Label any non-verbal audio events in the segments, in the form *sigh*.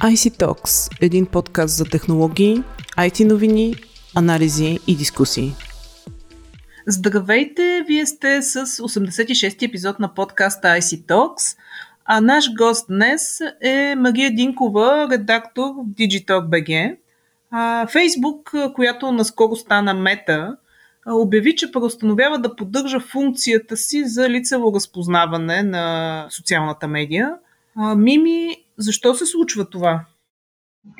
IC Talks – един подкаст за технологии, IT новини, анализи и дискусии. Здравейте! Вие сте с 86-ти епизод на подкаста IC Talks, а наш гост днес е Мария Динкова, редактор в Digitalk BG. Фейсбук, която наскоро стана мета, обяви, че преустановява да поддържа функцията си за лицево разпознаване на социалната медия. Мими, защо се случва това?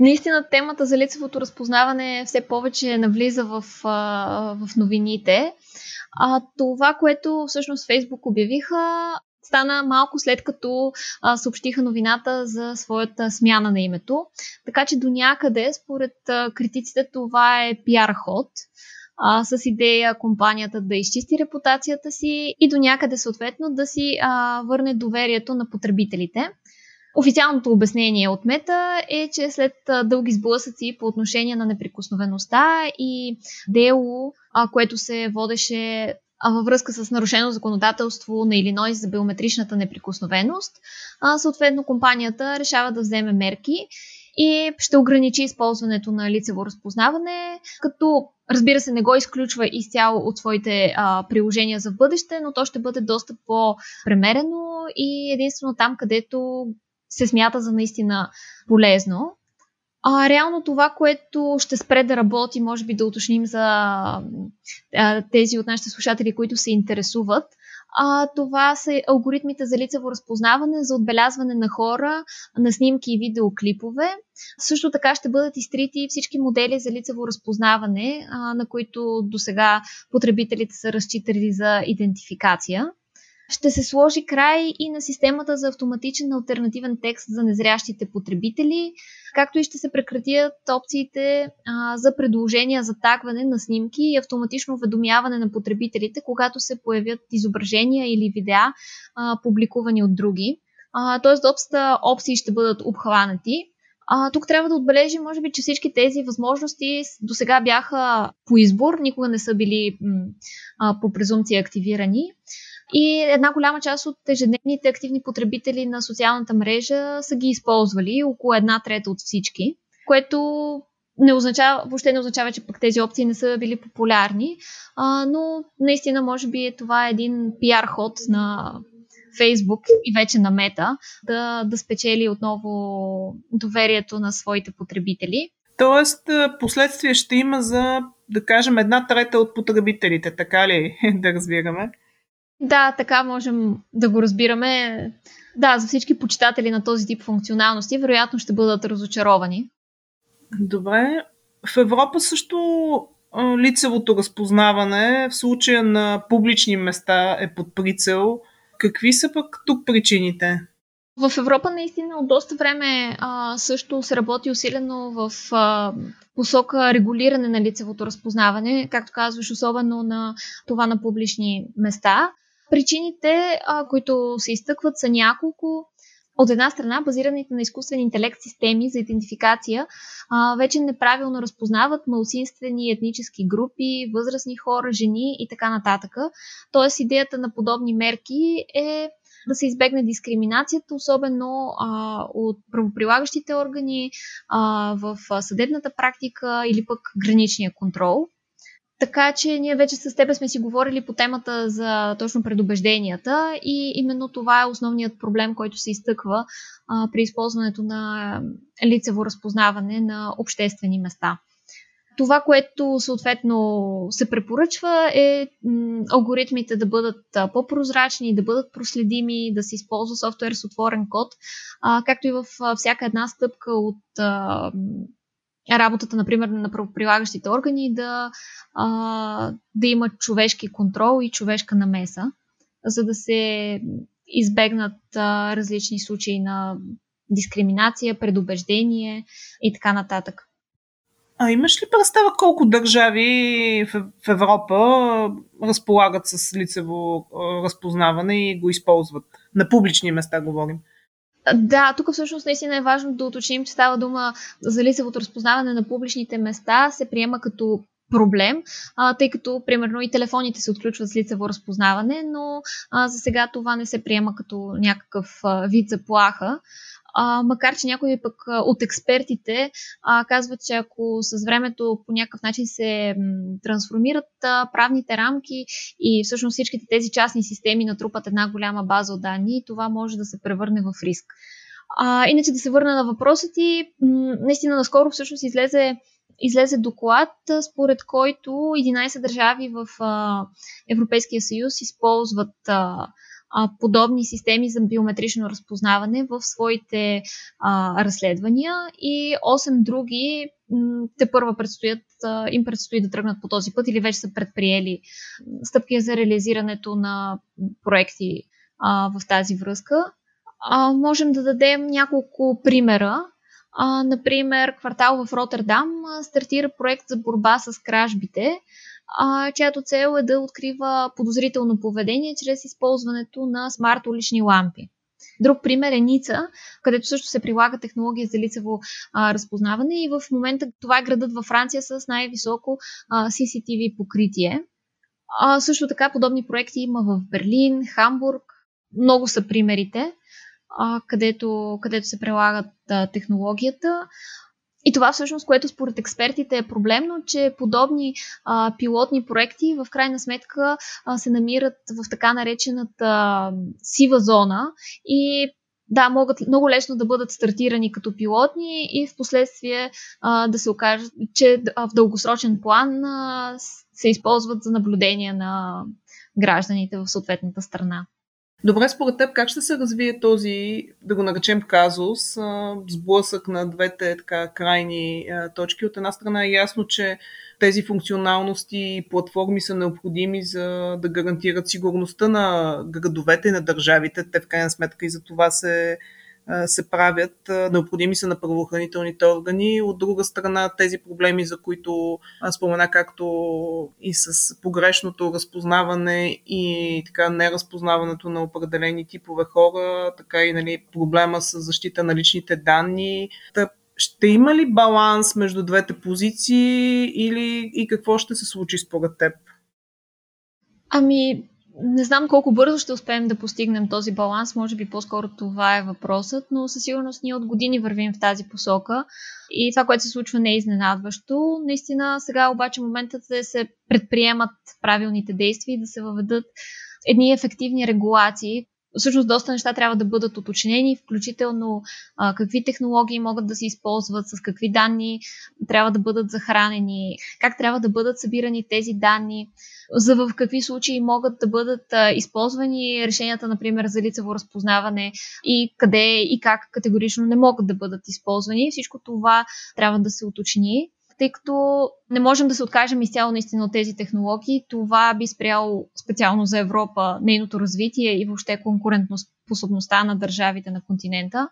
Наистина темата за лицевото разпознаване все повече навлиза в, в новините. А това, което всъщност Фейсбук обявиха, стана малко след като а, съобщиха новината за своята смяна на името. Така че до някъде, според а, критиците, това е пиар ход а, с идея компанията да изчисти репутацията си и до някъде съответно да си а, върне доверието на потребителите. Официалното обяснение от Мета е, че след дълги сблъсъци по отношение на неприкосновеността и дело, което се водеше във връзка с нарушено законодателство на Илинойс за биометричната неприкосновеност, съответно компанията решава да вземе мерки и ще ограничи използването на лицево разпознаване, като разбира се не го изключва изцяло от своите а, приложения за бъдеще, но то ще бъде доста по-премерено и единствено там, където се смята за наистина полезно. А, реално това, което ще спре да работи, може би да уточним за а, тези от нашите слушатели, които се интересуват, а, това са алгоритмите за лицево разпознаване, за отбелязване на хора, на снимки и видеоклипове. Също така ще бъдат изтрити всички модели за лицево разпознаване, а, на които до сега потребителите са разчитали за идентификация. Ще се сложи край и на системата за автоматичен альтернативен текст за незрящите потребители, както и ще се прекратят опциите а, за предложения за тагване на снимки и автоматично уведомяване на потребителите, когато се появят изображения или видеа, а, публикувани от други. Тоест, доста опции ще бъдат обхванати. А, тук трябва да отбележим, може би, че всички тези възможности до сега бяха по избор, никога не са били м, а, по презумпция активирани. И една голяма част от ежедневните активни потребители на социалната мрежа са ги използвали, около една трета от всички, което не означава, въобще не означава, че пък тези опции не са били популярни, а, но наистина може би е това един пиар ход на Фейсбук и вече на Мета да, да спечели отново доверието на своите потребители. Тоест, последствия ще има за, да кажем, една трета от потребителите, така ли *laughs* да разбираме? Да, така можем да го разбираме. Да, за всички почитатели на този тип функционалности вероятно ще бъдат разочаровани. Добре. В Европа също лицевото разпознаване в случая на публични места е под прицел. Какви са пък тук причините? В Европа наистина от доста време а, също се работи усилено в а, посока регулиране на лицевото разпознаване, както казваш, особено на това на публични места. Причините, а, които се изтъкват, са няколко. От една страна, базираните на изкуствен интелект системи за идентификация а, вече неправилно разпознават малцинствени етнически групи, възрастни хора, жени и така нататък. Тоест, идеята на подобни мерки е да се избегне дискриминацията, особено а, от правоприлагащите органи а, в съдебната практика или пък граничния контрол. Така че ние вече с теб сме си говорили по темата за точно предубежденията и именно това е основният проблем, който се изтъква а, при използването на лицево разпознаване на обществени места. Това, което съответно се препоръчва е алгоритмите да бъдат по-прозрачни, да бъдат проследими, да се използва софтуер с отворен код, а, както и в всяка една стъпка от а, работата, например, на правоприлагащите органи да, а, да има човешки контрол и човешка намеса, за да се избегнат а, различни случаи на дискриминация, предубеждение и така нататък. А имаш ли представа колко държави в Европа разполагат с лицево разпознаване и го използват? На публични места говорим. Да, тук всъщност наистина е важно да уточним, че става дума за лицевото разпознаване на публичните места, се приема като проблем, а, тъй като, примерно, и телефоните се отключват с лицево разпознаване, но а, за сега това не се приема като някакъв а, вид заплаха. А, макар че някои пък от експертите а, казват, че ако с времето по някакъв начин се м, трансформират а, правните рамки и всъщност всичките тези частни системи натрупат една голяма база от данни, това може да се превърне в риск. А, иначе да се върна на въпроса ти, м- наистина наскоро всъщност излезе излезе доклад, според който 11 държави в а, Европейския съюз използват а, подобни системи за биометрично разпознаване в своите а, разследвания и 8 други те първа предстоят, им предстои да тръгнат по този път или вече са предприели стъпки за реализирането на проекти а, в тази връзка. А, можем да дадем няколко примера. А, например, квартал в Роттердам стартира проект за борба с кражбите, а, чиято цел е да открива подозрително поведение чрез използването на смарт улични лампи. Друг пример е Ница, където също се прилага технология за лицево а, разпознаване и в момента това е градът във Франция с най-високо а, CCTV покритие. А, също така подобни проекти има в Берлин, Хамбург. Много са примерите а, където, където се прилагат а, технологията. И това всъщност, което според експертите е проблемно, че подобни а, пилотни проекти в крайна сметка а, се намират в така наречената сива зона и да, могат много лесно да бъдат стартирани като пилотни и в последствие да се окаже, че а, в дългосрочен план а, се използват за наблюдение на гражданите в съответната страна. Добре, според теб как ще се развие този, да го наречем казус, сблъсък на двете така крайни точки? От една страна е ясно, че тези функционалности и платформи са необходими за да гарантират сигурността на градовете и на държавите. Те в крайна сметка и за това се се правят, необходими са на правоохранителните органи. От друга страна, тези проблеми, за които спомена, както и с погрешното разпознаване и така неразпознаването на определени типове хора, така и нали, проблема с защита на личните данни. Ще има ли баланс между двете позиции или и какво ще се случи според теб? Ами, не знам колко бързо ще успеем да постигнем този баланс, може би по-скоро това е въпросът, но със сигурност ние от години вървим в тази посока и това, което се случва не е изненадващо. Наистина сега обаче моментът е да се предприемат правилните действия и да се въведат едни ефективни регулации, всъщност доста неща трябва да бъдат уточнени, включително а, какви технологии могат да се използват, с какви данни трябва да бъдат захранени, как трябва да бъдат събирани тези данни, за в какви случаи могат да бъдат а, използвани решенията, например, за лицево разпознаване и къде и как категорично не могат да бъдат използвани. Всичко това трябва да се уточни тъй като не можем да се откажем изцяло наистина от тези технологии. Това би спряло специално за Европа нейното развитие и въобще конкурентоспособността на държавите на континента.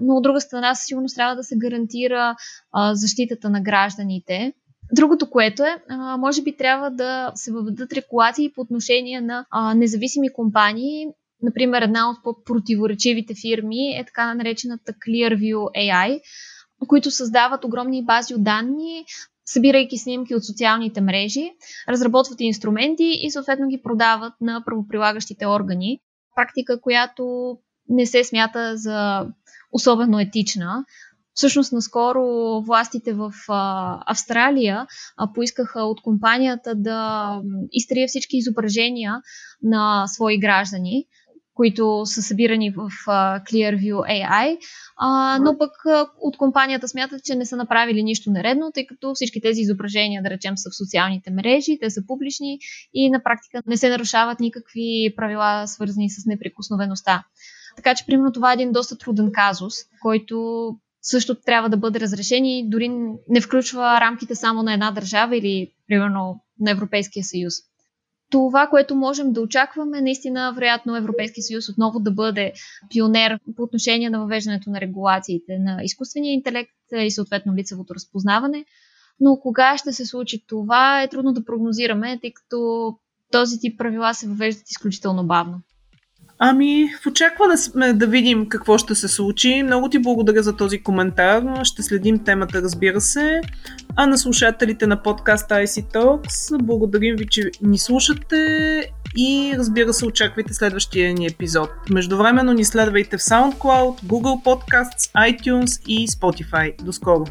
Но от друга страна, със сигурност трябва да се гарантира а, защитата на гражданите. Другото, което е, може би трябва да се въведат регулации по отношение на независими компании. Например, една от противоречивите фирми е така наречената Clearview AI, които създават огромни бази от данни, събирайки снимки от социалните мрежи, разработват инструменти и съответно ги продават на правоприлагащите органи. Практика, която не се смята за особено етична. Всъщност, наскоро властите в Австралия поискаха от компанията да изтрие всички изображения на свои граждани, които са събирани в Clearview AI, но пък от компанията смятат, че не са направили нищо нередно, тъй като всички тези изображения, да речем, са в социалните мрежи, те са публични и на практика не се нарушават никакви правила, свързани с неприкосновеността. Така че, примерно, това е един доста труден казус, който също трябва да бъде разрешен и дори не включва рамките само на една държава или, примерно, на Европейския съюз това, което можем да очакваме, наистина, вероятно, Европейския съюз отново да бъде пионер по отношение на въвеждането на регулациите на изкуствения интелект и съответно лицевото разпознаване. Но кога ще се случи това е трудно да прогнозираме, тъй като този тип правила се въвеждат изключително бавно. Ами, в очакване сме да видим какво ще се случи. Много ти благодаря за този коментар. Ще следим темата, разбира се. А на слушателите на подкаста IC Talks, благодарим ви, че ни слушате и разбира се очаквайте следващия ни епизод. Междувременно ни следвайте в SoundCloud, Google Podcasts, iTunes и Spotify. До скоро!